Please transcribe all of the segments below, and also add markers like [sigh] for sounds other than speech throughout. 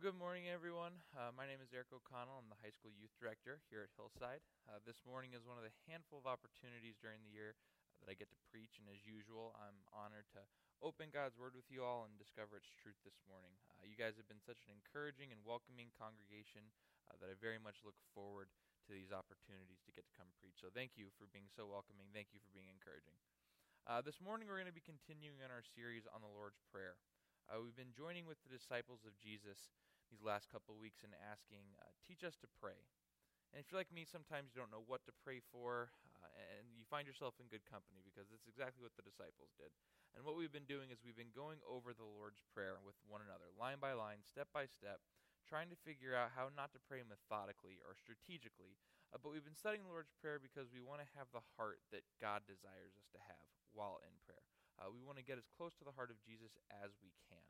Well, good morning, everyone. Uh, my name is Eric O'Connell. I'm the high school youth director here at Hillside. Uh, this morning is one of the handful of opportunities during the year that I get to preach, and as usual, I'm honored to open God's Word with you all and discover its truth this morning. Uh, you guys have been such an encouraging and welcoming congregation uh, that I very much look forward to these opportunities to get to come preach. So thank you for being so welcoming. Thank you for being encouraging. Uh, this morning, we're going to be continuing on our series on the Lord's Prayer. Uh, we've been joining with the disciples of Jesus these last couple weeks and asking, uh, teach us to pray. And if you're like me, sometimes you don't know what to pray for, uh, and you find yourself in good company because that's exactly what the disciples did. And what we've been doing is we've been going over the Lord's Prayer with one another, line by line, step by step, trying to figure out how not to pray methodically or strategically. Uh, but we've been studying the Lord's Prayer because we want to have the heart that God desires us to have while in prayer. Uh, we want to get as close to the heart of Jesus as we can.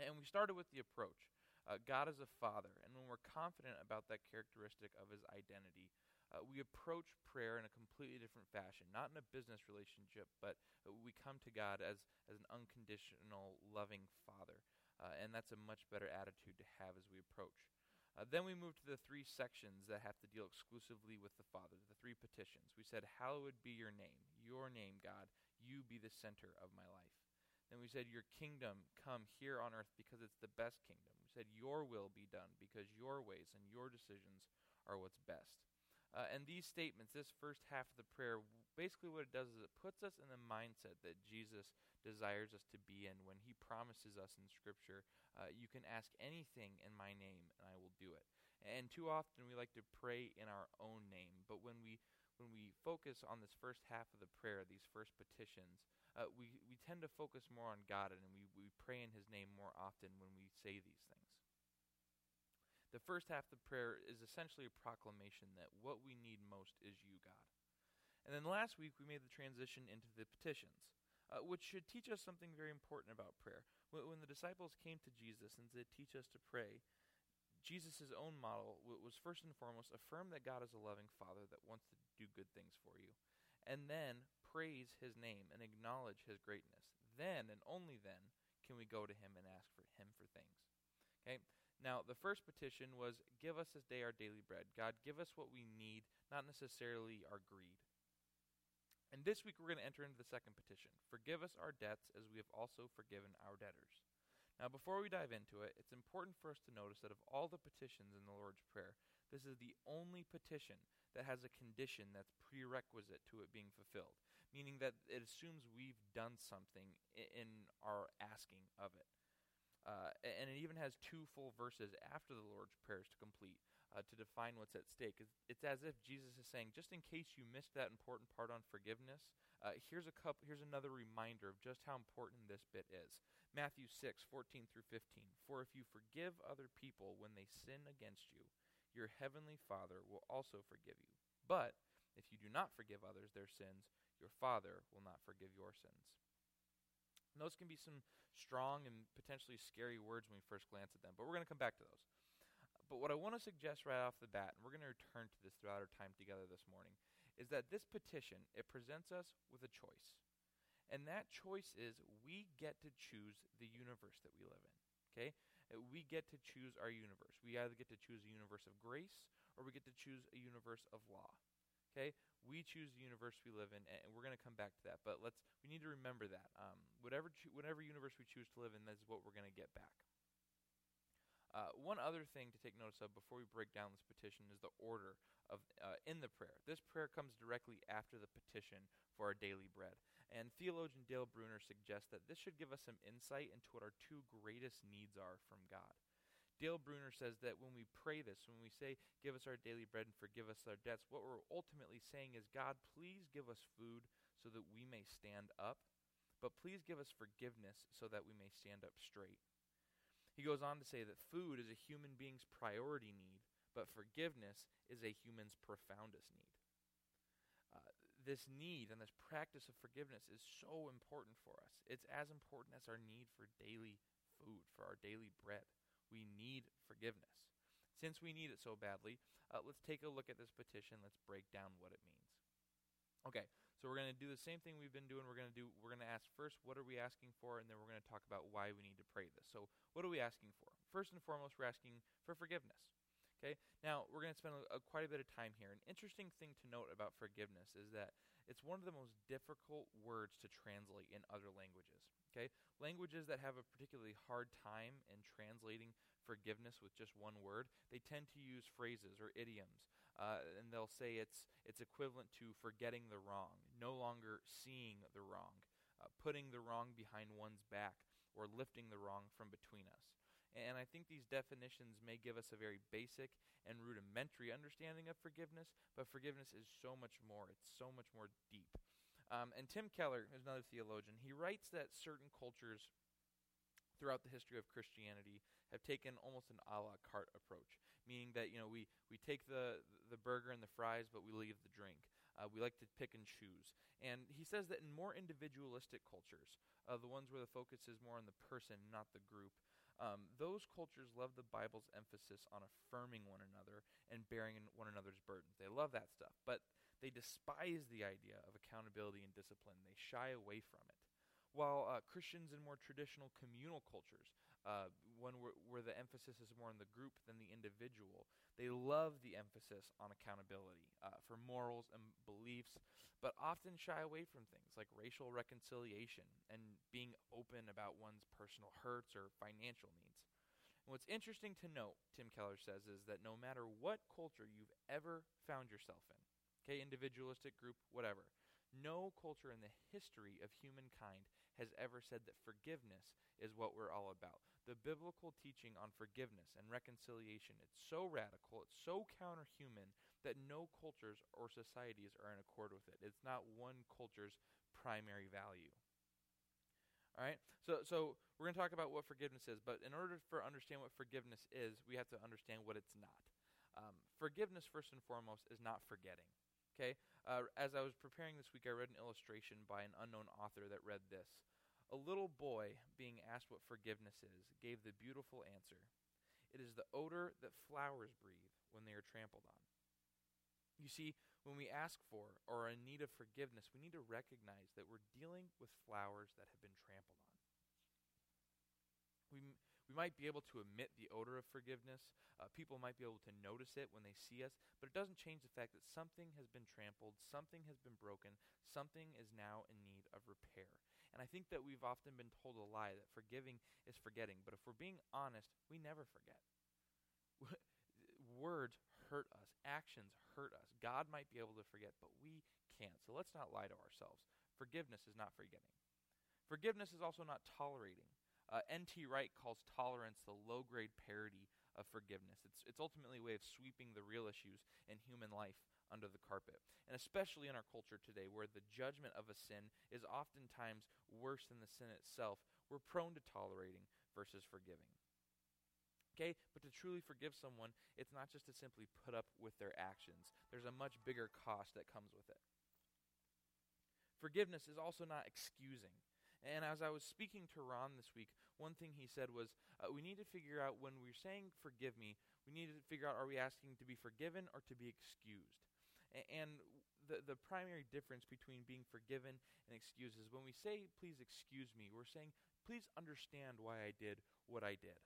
And we started with the approach. Uh, God is a father, and when we're confident about that characteristic of his identity, uh, we approach prayer in a completely different fashion. Not in a business relationship, but we come to God as, as an unconditional, loving father. Uh, and that's a much better attitude to have as we approach. Uh, then we move to the three sections that have to deal exclusively with the Father, the three petitions. We said, Hallowed be your name, your name, God. You be the center of my life. Then we said, Your kingdom come here on earth because it's the best kingdom. Said, Your will be done because your ways and your decisions are what's best. Uh, and these statements, this first half of the prayer, basically what it does is it puts us in the mindset that Jesus desires us to be in when he promises us in Scripture, uh, You can ask anything in my name and I will do it. And too often we like to pray in our own name, but when we when we focus on this first half of the prayer, these first petitions, uh, we, we tend to focus more on God and we, we pray in His name more often when we say these things. The first half of the prayer is essentially a proclamation that what we need most is you, God. And then last week we made the transition into the petitions, uh, which should teach us something very important about prayer. When, when the disciples came to Jesus and said, Teach us to pray, Jesus' own model was first and foremost affirm that God is a loving Father that wants to do good things for you, and then praise His name and acknowledge His greatness. Then and only then can we go to Him and ask for Him for things. Okay? Now, the first petition was, Give us this day our daily bread. God, give us what we need, not necessarily our greed. And this week we're going to enter into the second petition Forgive us our debts as we have also forgiven our debtors. Now, before we dive into it, it's important for us to notice that of all the petitions in the Lord's Prayer, this is the only petition that has a condition that's prerequisite to it being fulfilled, meaning that it assumes we've done something in our asking of it. Uh, and it even has two full verses after the Lord's prayers to complete uh, to define what's at stake. It's, as if Jesus is saying, just in case you missed that important part on forgiveness, uh, here's a couple, here's another reminder of just how important this bit is. Matthew six fourteen through fifteen. For if you forgive other people when they sin against you, your heavenly Father will also forgive you. But if you do not forgive others their sins, your Father will not forgive your sins. And those can be some strong and potentially scary words when we first glance at them, but we're going to come back to those. But what I want to suggest right off the bat, and we're going to return to this throughout our time together this morning, is that this petition, it presents us with a choice. And that choice is we get to choose the universe that we live in. Okay? Uh, we get to choose our universe. We either get to choose a universe of grace or we get to choose a universe of law. Okay, we choose the universe we live in, and we're going to come back to that. But let's we need to remember that um, whatever cho- whatever universe we choose to live in, that's what we're going to get back. Uh, one other thing to take notice of before we break down this petition is the order of uh, in the prayer. This prayer comes directly after the petition for our daily bread, and theologian Dale Bruner suggests that this should give us some insight into what our two greatest needs are from God. Dale Bruner says that when we pray this, when we say, Give us our daily bread and forgive us our debts, what we're ultimately saying is, God, please give us food so that we may stand up, but please give us forgiveness so that we may stand up straight. He goes on to say that food is a human being's priority need, but forgiveness is a human's profoundest need. Uh, this need and this practice of forgiveness is so important for us. It's as important as our need for daily food, for our daily bread. We need forgiveness. Since we need it so badly, uh, let's take a look at this petition. Let's break down what it means. Okay, So we're going to do the same thing we've been doing. We're going to do we're going to ask first what are we asking for and then we're going to talk about why we need to pray this. So what are we asking for? First and foremost, we're asking for forgiveness. Okay? Now, we're going to spend a, a, quite a bit of time here. An interesting thing to note about forgiveness is that it's one of the most difficult words to translate in other languages. Okay? Languages that have a particularly hard time in translating forgiveness with just one word, they tend to use phrases or idioms. Uh, and they'll say it's, it's equivalent to forgetting the wrong, no longer seeing the wrong, uh, putting the wrong behind one's back, or lifting the wrong from between us. And I think these definitions may give us a very basic and rudimentary understanding of forgiveness, but forgiveness is so much more. It's so much more deep. Um, and Tim Keller is another theologian. He writes that certain cultures throughout the history of Christianity have taken almost an a la carte approach, meaning that you know we, we take the the burger and the fries, but we leave the drink. Uh, we like to pick and choose. And he says that in more individualistic cultures, uh, the ones where the focus is more on the person, not the group, um, those cultures love the Bible's emphasis on affirming one another and bearing one another's burdens. They love that stuff, but they despise the idea of accountability and discipline. They shy away from it. While uh, Christians in more traditional communal cultures, uh, where, where, the emphasis is more on the group than the individual, they love the emphasis on accountability uh, for morals and beliefs, but often shy away from things like racial reconciliation and being open about one's personal hurts or financial needs. And what's interesting to note, Tim Keller says, is that no matter what culture you've ever found yourself in, okay, individualistic group, whatever, no culture in the history of humankind has ever said that forgiveness is what we're all about. The biblical teaching on forgiveness and reconciliation, it's so radical, it's so counterhuman that no cultures or societies are in accord with it. It's not one culture's primary value. All right? So so we're going to talk about what forgiveness is, but in order for understand what forgiveness is, we have to understand what it's not. Um, forgiveness first and foremost is not forgetting. Okay? Uh, as I was preparing this week, I read an illustration by an unknown author that read this. A little boy, being asked what forgiveness is, gave the beautiful answer It is the odor that flowers breathe when they are trampled on. You see, when we ask for or are in need of forgiveness, we need to recognize that we're dealing with flowers that have been trampled on. We, we might be able to emit the odor of forgiveness. Uh, people might be able to notice it when they see us, but it doesn't change the fact that something has been trampled, something has been broken, something is now in need of repair. And I think that we've often been told a lie that forgiving is forgetting, but if we're being honest, we never forget. [laughs] Words hurt us, actions hurt us. God might be able to forget, but we can't. So let's not lie to ourselves. Forgiveness is not forgetting. Forgiveness is also not tolerating. Uh, N.T. Wright calls tolerance the low grade parody of forgiveness. It's, it's ultimately a way of sweeping the real issues in human life under the carpet. And especially in our culture today, where the judgment of a sin is oftentimes worse than the sin itself, we're prone to tolerating versus forgiving. Okay? But to truly forgive someone, it's not just to simply put up with their actions, there's a much bigger cost that comes with it. Forgiveness is also not excusing. And as I was speaking to Ron this week, one thing he said was, uh, we need to figure out when we're saying forgive me, we need to figure out are we asking to be forgiven or to be excused? A- and the, the primary difference between being forgiven and excused is when we say, please excuse me, we're saying, please understand why I did what I did.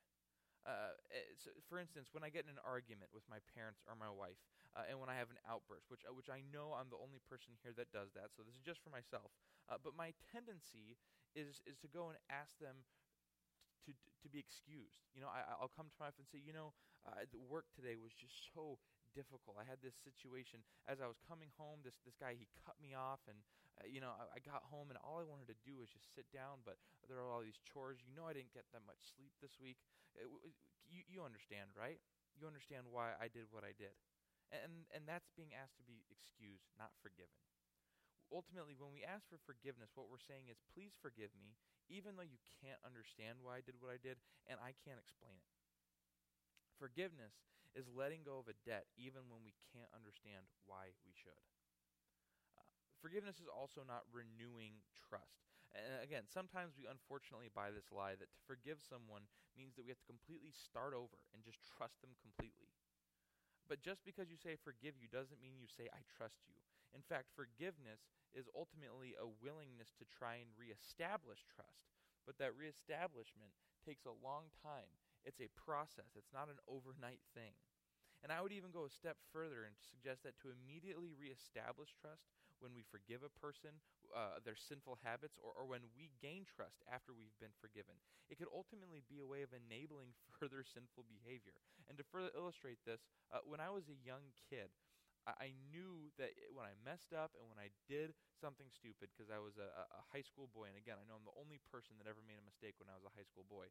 Uh, eh, so for instance, when I get in an argument with my parents or my wife, uh, and when I have an outburst, which uh, which I know I'm the only person here that does that, so this is just for myself. Uh, but my tendency is is to go and ask them to to be excused. You know, I, I'll come to my wife and say, you know, uh, the work today was just so difficult. I had this situation as I was coming home. This this guy he cut me off, and uh, you know I, I got home and all I wanted to do was just sit down. But there are all these chores. You know I didn't get that much sleep this week. It, you you understand, right? You understand why I did what I did, and and that's being asked to be excused, not forgiven. Ultimately, when we ask for forgiveness, what we're saying is, please forgive me, even though you can't understand why I did what I did, and I can't explain it. Forgiveness is letting go of a debt even when we can't understand why we should. Uh, forgiveness is also not renewing trust. And again, sometimes we unfortunately buy this lie that to forgive someone means that we have to completely start over and just trust them completely. But just because you say forgive you doesn't mean you say I trust you. In fact, forgiveness is ultimately a willingness to try and reestablish trust. But that reestablishment takes a long time. It's a process, it's not an overnight thing. And I would even go a step further and suggest that to immediately reestablish trust when we forgive a person uh, their sinful habits or, or when we gain trust after we've been forgiven, it could ultimately be a way of enabling [laughs] further sinful behavior. And to further illustrate this, uh, when I was a young kid, I, knew that when I messed up and when I did something stupid, because I was a, a high school boy, and again, I know I'm the only person that ever made a mistake when I was a high school boy,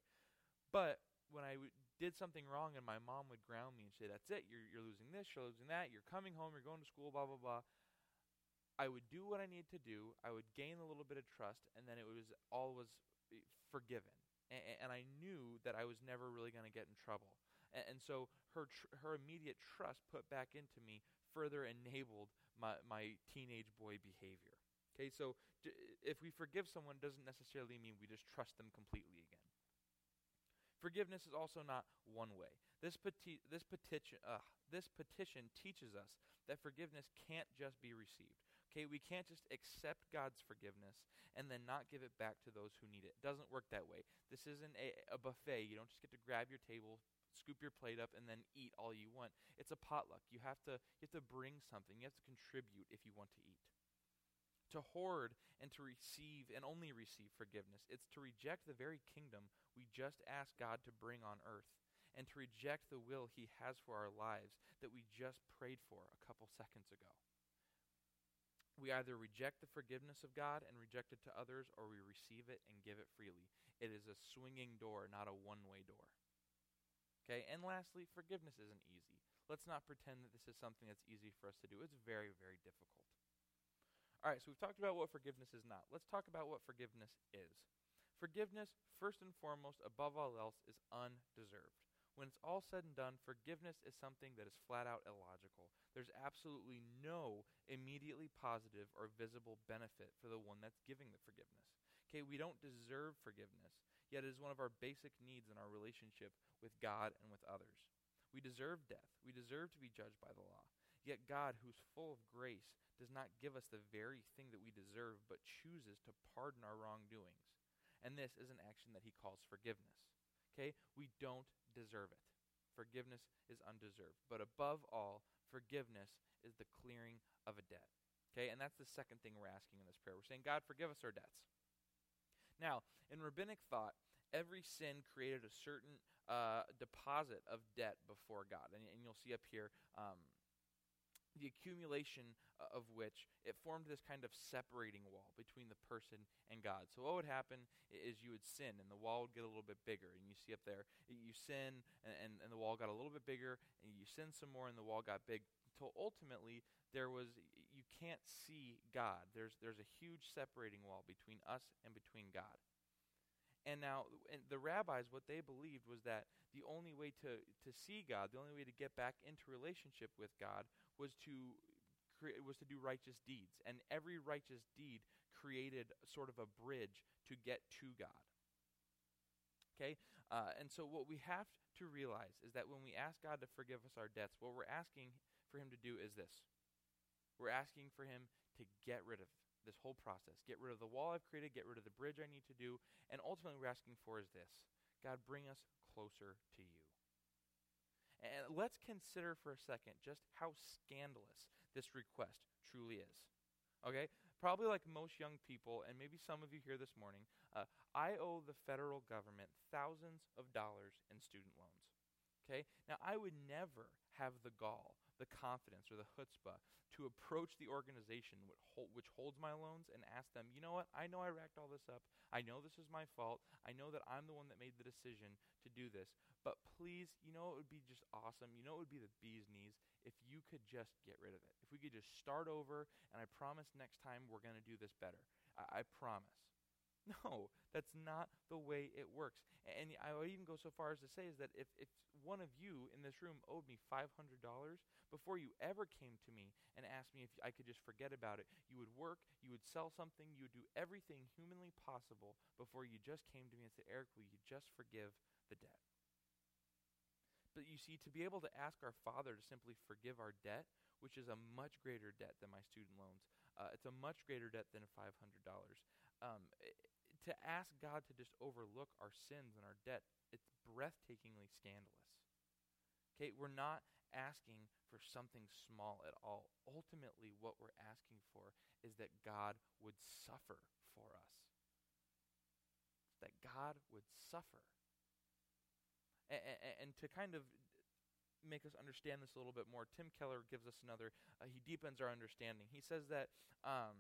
but when I w- did something wrong and my mom would ground me and say, That's it, you're, you're losing this, you're losing that, you're coming home, you're going to school, blah, blah, blah. I would do what I needed to do, I would gain a little bit of trust, and then it was all was eh, forgiven. And, and I knew that I was never really going to get in trouble. And, and so her, tr- her immediate trust put back into me further enabled my, my teenage boy behavior. Okay, so if we forgive someone, doesn't necessarily mean we just trust them completely again. Forgiveness is also not one way. This, peti- this, petition, uh, this petition teaches us that forgiveness can't just be received. Okay, we can't just accept God's forgiveness and then not give it back to those who need it. It doesn't work that way. This isn't a, a buffet. You don't just get to grab your table, scoop your plate up, and then eat all you want. It's a potluck. You have to you have to bring something. You have to contribute if you want to eat to hoard and to receive and only receive forgiveness. It's to reject the very kingdom we just asked God to bring on earth and to reject the will he has for our lives that we just prayed for a couple seconds ago. We either reject the forgiveness of God and reject it to others, or we receive it and give it freely. It is a swinging door, not a one way door. Okay, and lastly, forgiveness isn't easy. Let's not pretend that this is something that's easy for us to do. It's very, very difficult. All right, so we've talked about what forgiveness is not. Let's talk about what forgiveness is. Forgiveness, first and foremost, above all else, is undeserved. When it's all said and done, forgiveness is something that is flat out illogical. There's absolutely no immediately positive or visible benefit for the one that's giving the forgiveness. Okay, we don't deserve forgiveness, yet it is one of our basic needs in our relationship with God and with others. We deserve death. We deserve to be judged by the law. Yet God, who's full of grace, does not give us the very thing that we deserve, but chooses to pardon our wrongdoings. And this is an action that he calls forgiveness. Okay? We don't deserve it. Forgiveness is undeserved. But above all, forgiveness is the clearing of a debt. Okay? And that's the second thing we're asking in this prayer. We're saying, God, forgive us our debts. Now, in rabbinic thought, every sin created a certain uh, deposit of debt before God. And, and you'll see up here um, the accumulation uh, of which it formed this kind of separating wall between the person and God. So what would happen is you would sin and the wall would get a little bit bigger. And you see up there, you sin and, and, and the wall got a little bit bigger and you sin some more and the wall got big until ultimately there was you can't see God. There's there's a huge separating wall between us and between God. And now and the rabbis what they believed was that the only way to to see God, the only way to get back into relationship with God was to cre- was to do righteous deeds, and every righteous deed created sort of a bridge to get to God. Okay, uh, and so what we have to realize is that when we ask God to forgive us our debts, what we're asking for Him to do is this: we're asking for Him to get rid of this whole process, get rid of the wall I've created, get rid of the bridge I need to do, and ultimately, we're asking for is this: God, bring us closer to you. And let's consider for a second just how scandalous this request truly is. Okay? Probably like most young people, and maybe some of you here this morning, uh, I owe the federal government thousands of dollars in student loans. Okay? Now, I would never have the gall, the confidence, or the chutzpah to approach the organization which holds my loans and ask them, you know what, I know I racked all this up. I know this is my fault. I know that I'm the one that made the decision to do this. But please, you know it would be just awesome. You know it would be the bee's knees if you could just get rid of it. If we could just start over, and I promise next time we're going to do this better. I, I promise. [laughs] No, that's not the way it works. And I would even go so far as to say is that if, if one of you in this room owed me $500 before you ever came to me and asked me if I could just forget about it, you would work, you would sell something, you would do everything humanly possible before you just came to me and said, Eric, will you just forgive the debt? But you see, to be able to ask our Father to simply forgive our debt, which is a much greater debt than my student loans, uh, it's a much greater debt than $500. Um, to ask God to just overlook our sins and our debt, it's breathtakingly scandalous. Okay, we're not asking for something small at all. Ultimately, what we're asking for is that God would suffer for us. That God would suffer. And, and, and to kind of make us understand this a little bit more, Tim Keller gives us another, uh, he deepens our understanding. He says that um,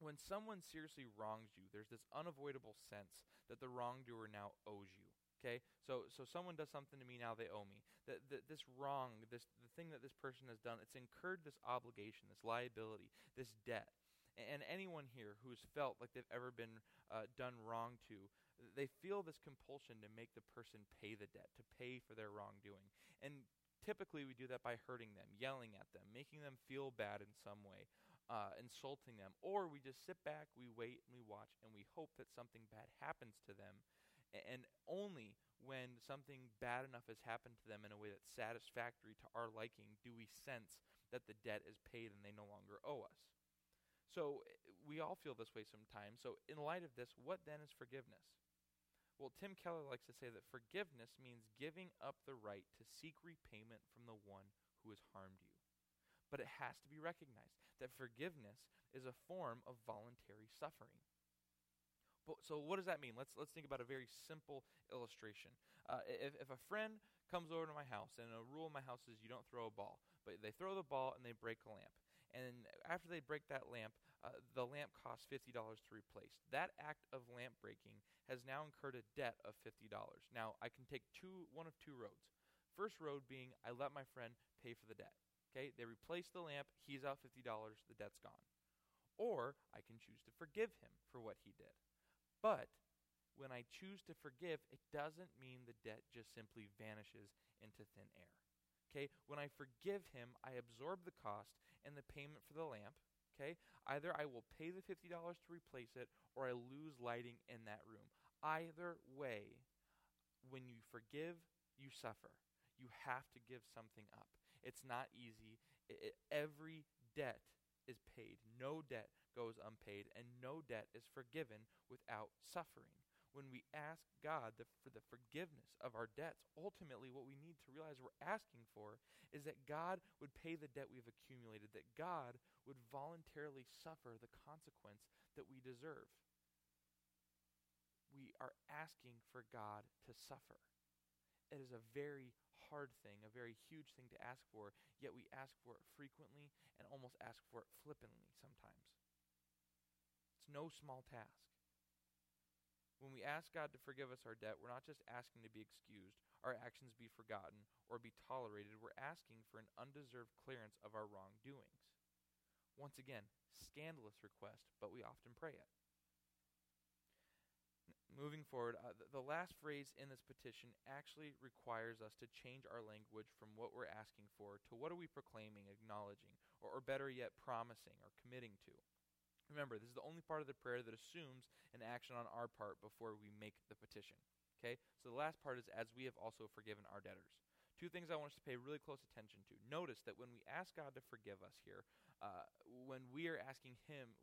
when someone seriously wrongs you, there's this unavoidable sense that the wrongdoer now owes you. Okay, so so someone does something to me now they owe me. That this wrong, this the thing that this person has done, it's incurred this obligation, this liability, this debt. And anyone here who's felt like they've ever been uh, done wrong to, they feel this compulsion to make the person pay the debt, to pay for their wrongdoing. And typically we do that by hurting them, yelling at them, making them feel bad in some way, uh, insulting them. Or we just sit back, we wait, and we watch, and we hope that something bad happens to them and only when something bad enough has happened to them in a way that's satisfactory to our liking do we sense that the debt is paid and they no longer owe us. So we all feel this way sometimes. So, in light of this, what then is forgiveness? Well, Tim Keller likes to say that forgiveness means giving up the right to seek repayment from the one who has harmed you. But it has to be recognized that forgiveness is a form of voluntary suffering. But, so what does that mean? Let's let's think about a very simple illustration. Uh, if if a friend comes over to my house and a rule in my house is you don't throw a ball, but they throw the ball and they break a lamp, and after they break that lamp, uh, the lamp costs fifty dollars to replace. That act of lamp breaking has now incurred a debt of fifty dollars. Now I can take two one of two roads. First road being I let my friend pay for the debt. Okay, they replace the lamp, he's out fifty dollars, the debt's gone. Or I can choose to forgive him for what he did. But when I choose to forgive, it doesn't mean the debt just simply vanishes into thin air. Okay? When I forgive him, I absorb the cost and the payment for the lamp. Okay? Either I will pay the $50 to replace it or I lose lighting in that room. Either way, when you forgive, you suffer. You have to give something up. It's not easy. It, it, every debt is paid. No debt goes unpaid, and no debt is forgiven without suffering. When we ask God the, for the forgiveness of our debts, ultimately what we need to realize we're asking for is that God would pay the debt we've accumulated, that God would voluntarily suffer the consequence that we deserve. We are asking for God to suffer. It is a very hard thing, a very huge thing to ask for, yet we ask for it frequently and almost ask for it flippantly sometimes. It's no small task. When we ask God to forgive us our debt, we're not just asking to be excused, our actions be forgotten, or be tolerated. We're asking for an undeserved clearance of our wrongdoings. Once again, scandalous request, but we often pray it moving forward, uh, the, the, last phrase in this petition actually requires us to change our language from what we're asking for to what are we proclaiming, acknowledging, or, or better yet, promising or committing to. Remember, this is the only part of the prayer that assumes an action on our part before we make the petition. Okay? So the last part is as we have also forgiven our debtors. Two things I want us to pay really close attention to. Notice that when we ask God to forgive us here, uh, when we are asking Him,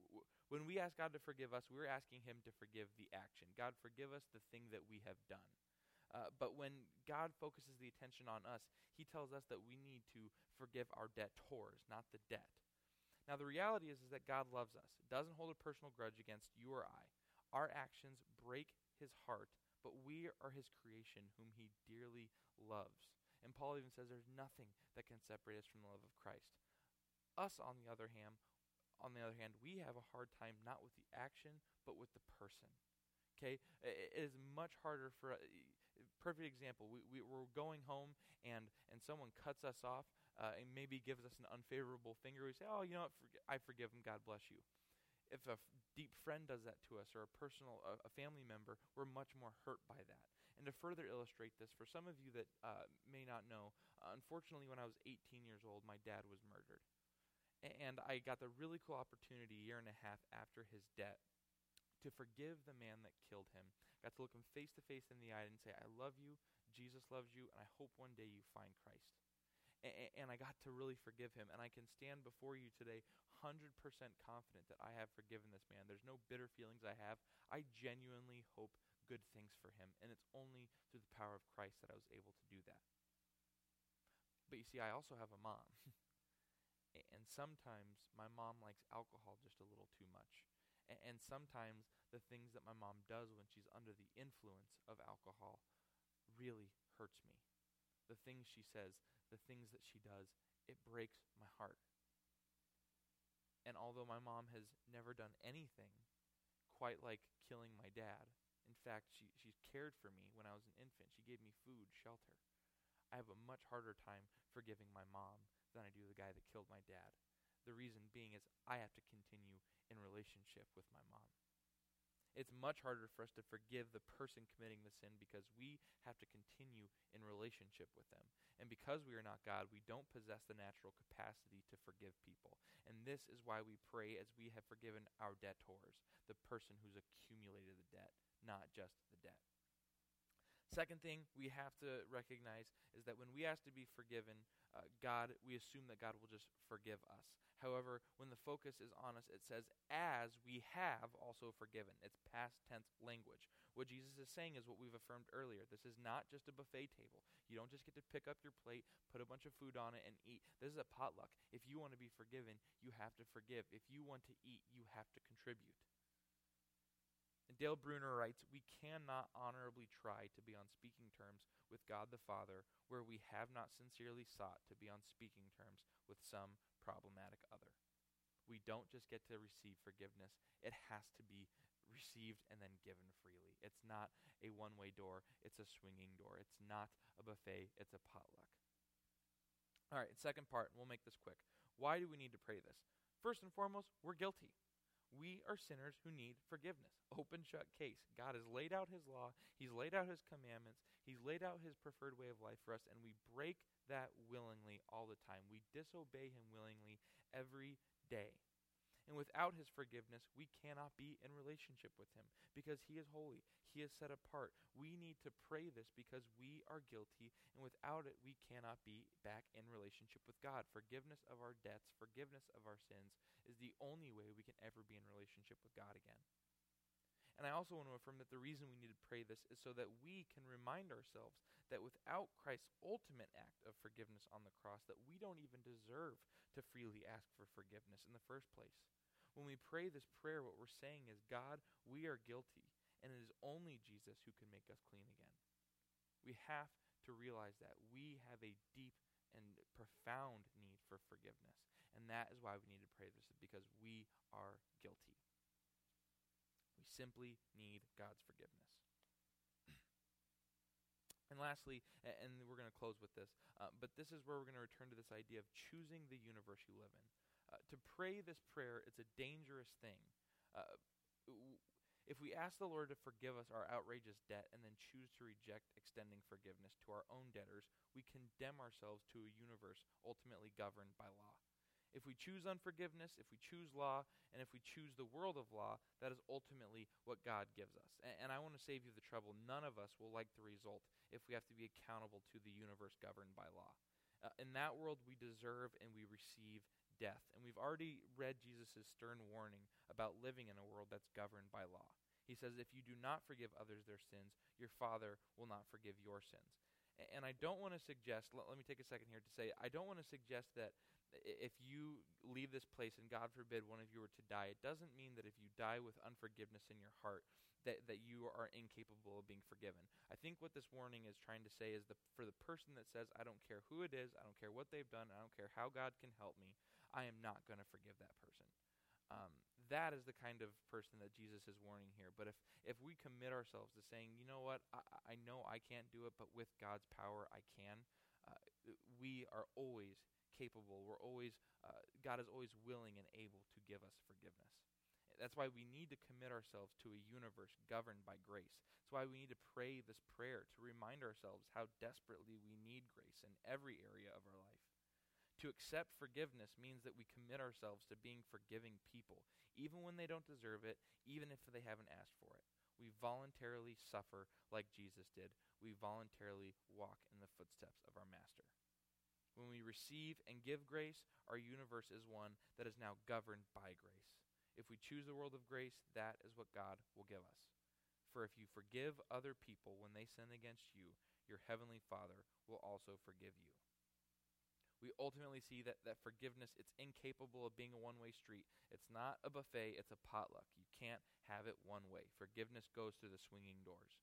when we ask God to forgive us, we're asking Him to forgive the action. God, forgive us the thing that we have done. Uh, but when God focuses the attention on us, He tells us that we need to forgive our debtors, not the debt. Now, the reality is, is that God loves us, doesn't hold a personal grudge against you or I. Our actions break His heart, but we are His creation, whom He dearly loves. And Paul even says there's nothing that can separate us from the love of Christ. Us, on the other hand, on the other hand, we have a hard time not with the action, but with the person. Okay, it is much harder for. A perfect example. We, we we're going home and and someone cuts us off uh, and maybe gives us an unfavorable finger. We say, "Oh, you know what? I forgive him. God bless you." If a f- deep friend does that to us or a personal a, a family member, we're much more hurt by that. And to further illustrate this, for some of you that uh, may not know, uh, unfortunately, when I was 18 years old, my dad was. A- and I got the really cool opportunity a year and a half after his death to forgive the man that killed him, got to look him face to face in the eye and say, I love you, Jesus loves you, and I hope one day you find Christ. And, and I got to really forgive him. And I can stand before you today 100% confident that I have forgiven this man. There's no bitter feelings I have. I genuinely hope good things for him. And it's only through the power of Christ that I was able to do that. But you see, I also have a mom. [laughs] and sometimes my mom likes alcohol just a little too much. And sometimes the things that my mom does when she's under the influence of alcohol really hurts me. The things she says, the things that she does, it breaks my heart. And although my mom has never done anything quite like killing my dad, in fact, she, she's cared for me when I was an infant. She gave me food, shelter. I have a much harder time forgiving my mom than I do the guy that killed my dad. The reason being is I have to continue in relationship with my mom. It's much harder for us to forgive the person committing the sin because we have to continue in relationship with them. And because we are not God, we don't possess the natural capacity to forgive people. And this is why we pray as we have forgiven our debtors, the person who's accumulated the debt, not just the debt. Second thing we have to recognize is that when we ask to be forgiven, uh, God, we assume that God will just forgive us. However, when the focus is on us, it says, as we have also forgiven. It's past tense language. What Jesus is saying is what we've affirmed earlier. This is not just a buffet table. You don't just get to pick up your plate, put a bunch of food on it, and eat. This is a potluck. If you want to be forgiven, you have to forgive. If you want to eat, you have to contribute. And Dale Bruner writes, We cannot honorably try to be on speaking terms with God the Father where we have not sincerely sought to be on speaking terms with some problematic other. We don't just get to receive forgiveness, it has to be received and then given freely. It's not a one way door, it's a swinging door. It's not a buffet, it's a potluck. All right, second part, and we'll make this quick. Why do we need to pray this? First and foremost, we're guilty. We are sinners who need forgiveness. Open shut case. God has laid out his law, he's laid out his commandments, he's laid out his preferred way of life for us, and we break that willingly all the time. We disobey him willingly every day. And without his forgiveness, we cannot be in relationship with him because he is holy. He is set apart. We need to pray this because we are guilty, and without it, we cannot be back in relationship with God. Forgiveness of our debts, forgiveness of our sins is the only way we can ever be in relationship with God again. And I also want to affirm that the reason we need to pray this is so that we can remind ourselves that without Christ's ultimate act of forgiveness on the cross, that we don't even deserve to freely ask for forgiveness in the first place. When we pray this prayer, what we're saying is, God, we are guilty, and it is only Jesus who can make us clean again. We have to realize that we have a deep and profound need for forgiveness. And that is why we need to pray this, because we are guilty. We simply need God's forgiveness. [clears throat] and lastly, and we're going to close with this, uh, but this is where we're going to return to this idea of choosing the universe you live in. Uh, to pray this prayer, it's a dangerous thing. Uh, if we ask the Lord to forgive us our outrageous debt and then choose to reject extending forgiveness to our own debtors, we condemn ourselves to a universe ultimately governed by law. If we choose unforgiveness, if we choose law, and if we choose the world of law, that is ultimately what God gives us. And, and I want to save you the trouble. None of us will like the result if we have to be accountable to the universe governed by law. Uh, in that world, we deserve and we receive death. And we've already read Jesus' stern warning about living in a world that's governed by law. He says, If you do not forgive others their sins, your Father will not forgive your sins. And I don't want to suggest, let, let me take a second here to say, I don't want to suggest that if you leave this place and God forbid one of you were to die, it doesn't mean that if you die with unforgiveness in your heart, that, that you are incapable of being forgiven. I think what this warning is trying to say is that for the person that says, I don't care who it is, I don't care what they've done, I don't care how God can help me, I am not going to forgive that person. Um, that is the kind of person that Jesus is warning here. But if, if we commit ourselves to saying, you know what, I, I know I can't do it, but with God's power I can, uh, we are always capable. We're always, uh, God is always willing and able to give us forgiveness. That's why we need to commit ourselves to a universe governed by grace. That's why we need to pray this prayer to remind ourselves how desperately we need grace in every area of our life. To accept forgiveness means that we commit ourselves to being forgiving people, even when they don't deserve it, even if they haven't asked for it. We voluntarily suffer like Jesus did. We voluntarily walk in the footsteps of our Master. When we receive and give grace, our universe is one that is now governed by grace. If we choose the world of grace, that is what God will give us. For if you forgive other people when they sin against you, your heavenly Father will also forgive you. We ultimately see that, that forgiveness, it's incapable of being a one way street. It's not a buffet, it's a potluck. You can't have it one way. Forgiveness goes through the swinging doors.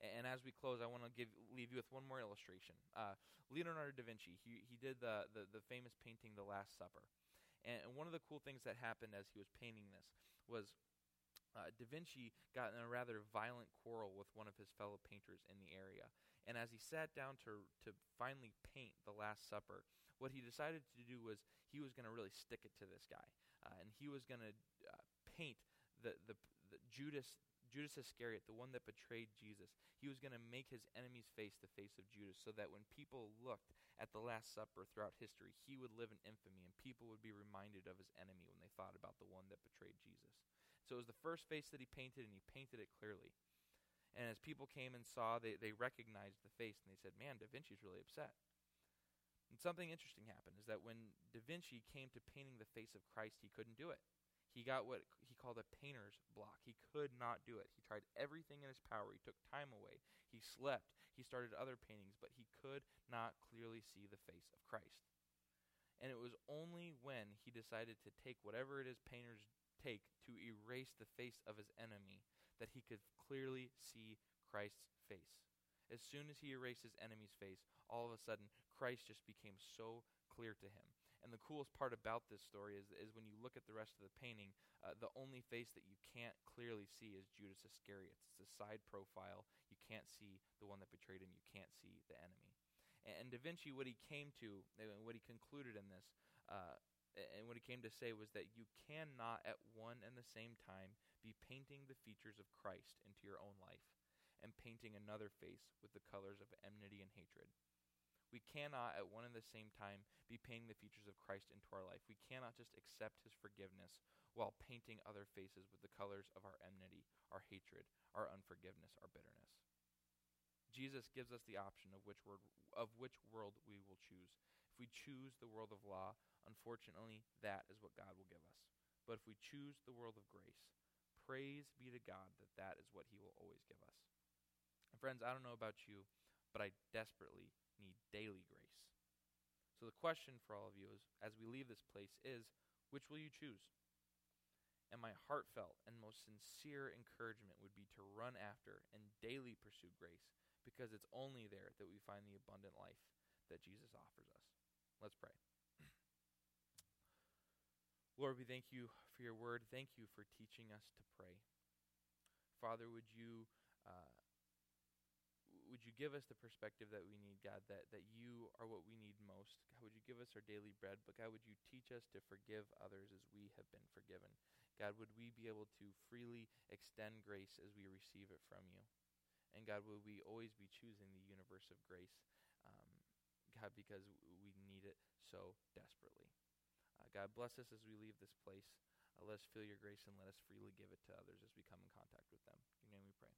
And as we close, I want to give leave you with one more illustration. Uh, Leonardo da Vinci, he, he did the, the, the famous painting, The Last Supper. And one of the cool things that happened as he was painting this was uh, Da Vinci got in a rather violent quarrel with one of his fellow painters in the area. And as he sat down to, to finally paint The Last Supper, what he decided to do was he was going to really stick it to this guy. Uh, and he was going to uh, paint the, the, the Judas Judas Iscariot, the one that betrayed Jesus, he was going to make his enemies face the face of Judas so that when people looked at the Last Supper throughout history, he would live in infamy and people would be reminded of his enemy when they thought about the one that betrayed Jesus. So it was the first face that he painted, and he painted it clearly. And as people came and saw, they, they recognized the face and they said, Man, Da Vinci's really upset. And something interesting happened is that when Da Vinci came to painting the face of Christ, he couldn't do it. He got what he called a painter's block. He could not do it. He tried everything in his power. He took time away. He slept. He started other paintings, but he could not clearly see the face of Christ. And it was only when he decided to take whatever it is painters take to erase the face of his enemy that he could clearly see Christ's face. As soon as he erased his enemy's face, all of a sudden, Christ just became so clear to him. And the coolest part about this story is, is when you look at the rest of the painting, uh, the only face that you can't clearly see is Judas Iscariot. It's a side profile. You can't see the one that betrayed him. You can't see the enemy. And, and Da Vinci, what he came to, and what he concluded in this, uh, and what he came to say was that you cannot at one and the same time be painting the features of Christ into your own life and painting another face with the colors of enmity and hatred. We cannot, at one and the same time, be painting the features of Christ into our life. We cannot just accept his forgiveness while painting other faces with the colors of our enmity, our hatred, our unforgiveness, our bitterness. Jesus gives us the option of which, word, of which world we will choose. If we choose the world of law, unfortunately, that is what God will give us. But if we choose the world of grace, praise be to God that that is what he will always give us. And friends, I don't know about you, but I desperately need daily grace. So the question for all of you is as we leave this place is which will you choose? And my heartfelt and most sincere encouragement would be to run after and daily pursue grace because it's only there that we find the abundant life that Jesus offers us. Let's pray. [clears throat] Lord, we thank you for your word. Thank you for teaching us to pray. Father, would you uh, would you give us the perspective that we need, God, that, that you are what we need most? God, would you give us our daily bread? But God, would you teach us to forgive others as we have been forgiven? God, would we be able to freely extend grace as we receive it from you? And God, would we always be choosing the universe of grace, um, God, because we need it so desperately. Uh, God, bless us as we leave this place. Uh, let us feel your grace and let us freely give it to others as we come in contact with them. In your name we pray.